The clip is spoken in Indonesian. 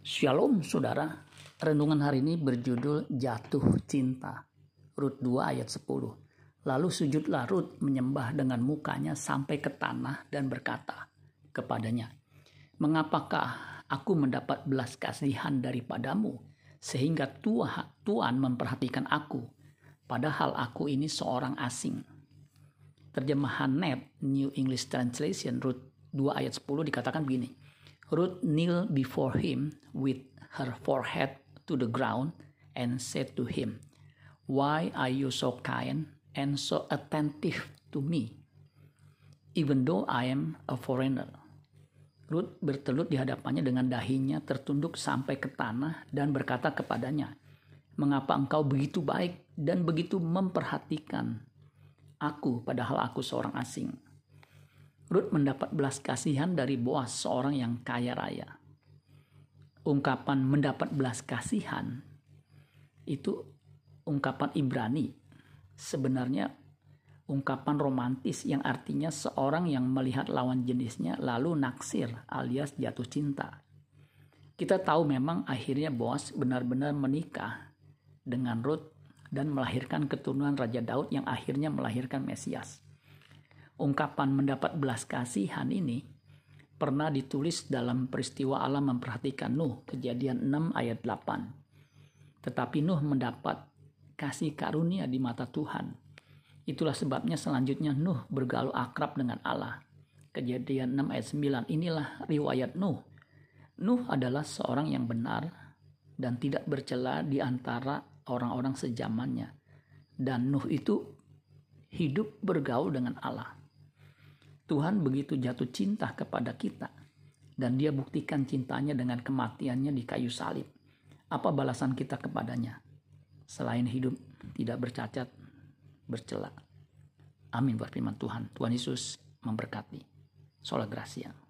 Shalom saudara, renungan hari ini berjudul Jatuh Cinta. Rut 2 ayat 10. Lalu sujudlah Rut menyembah dengan mukanya sampai ke tanah dan berkata kepadanya, Mengapakah aku mendapat belas kasihan daripadamu sehingga Tuhan memperhatikan aku, padahal aku ini seorang asing. Terjemahan NET, New English Translation, Rut 2 ayat 10 dikatakan begini, Ruth kneel before him with her forehead to the ground and said to him, Why are you so kind and so attentive to me, even though I am a foreigner? Ruth bertelut di hadapannya dengan dahinya tertunduk sampai ke tanah dan berkata kepadanya, Mengapa engkau begitu baik dan begitu memperhatikan aku padahal aku seorang asing? Ruth mendapat belas kasihan dari Boas, seorang yang kaya raya. Ungkapan mendapat belas kasihan itu ungkapan Ibrani. Sebenarnya ungkapan romantis yang artinya seorang yang melihat lawan jenisnya lalu naksir alias jatuh cinta. Kita tahu memang akhirnya Boas benar-benar menikah dengan Ruth dan melahirkan keturunan Raja Daud yang akhirnya melahirkan Mesias ungkapan mendapat belas kasihan ini pernah ditulis dalam peristiwa Allah memperhatikan Nuh, kejadian 6 ayat 8. Tetapi Nuh mendapat kasih karunia di mata Tuhan. Itulah sebabnya selanjutnya Nuh bergaul akrab dengan Allah. Kejadian 6 ayat 9 inilah riwayat Nuh. Nuh adalah seorang yang benar dan tidak bercela di antara orang-orang sejamannya. Dan Nuh itu hidup bergaul dengan Allah. Tuhan begitu jatuh cinta kepada kita dan dia buktikan cintanya dengan kematiannya di kayu salib. Apa balasan kita kepadanya? Selain hidup tidak bercacat, bercela. Amin buat firman Tuhan. Tuhan Yesus memberkati. Sola Gracia.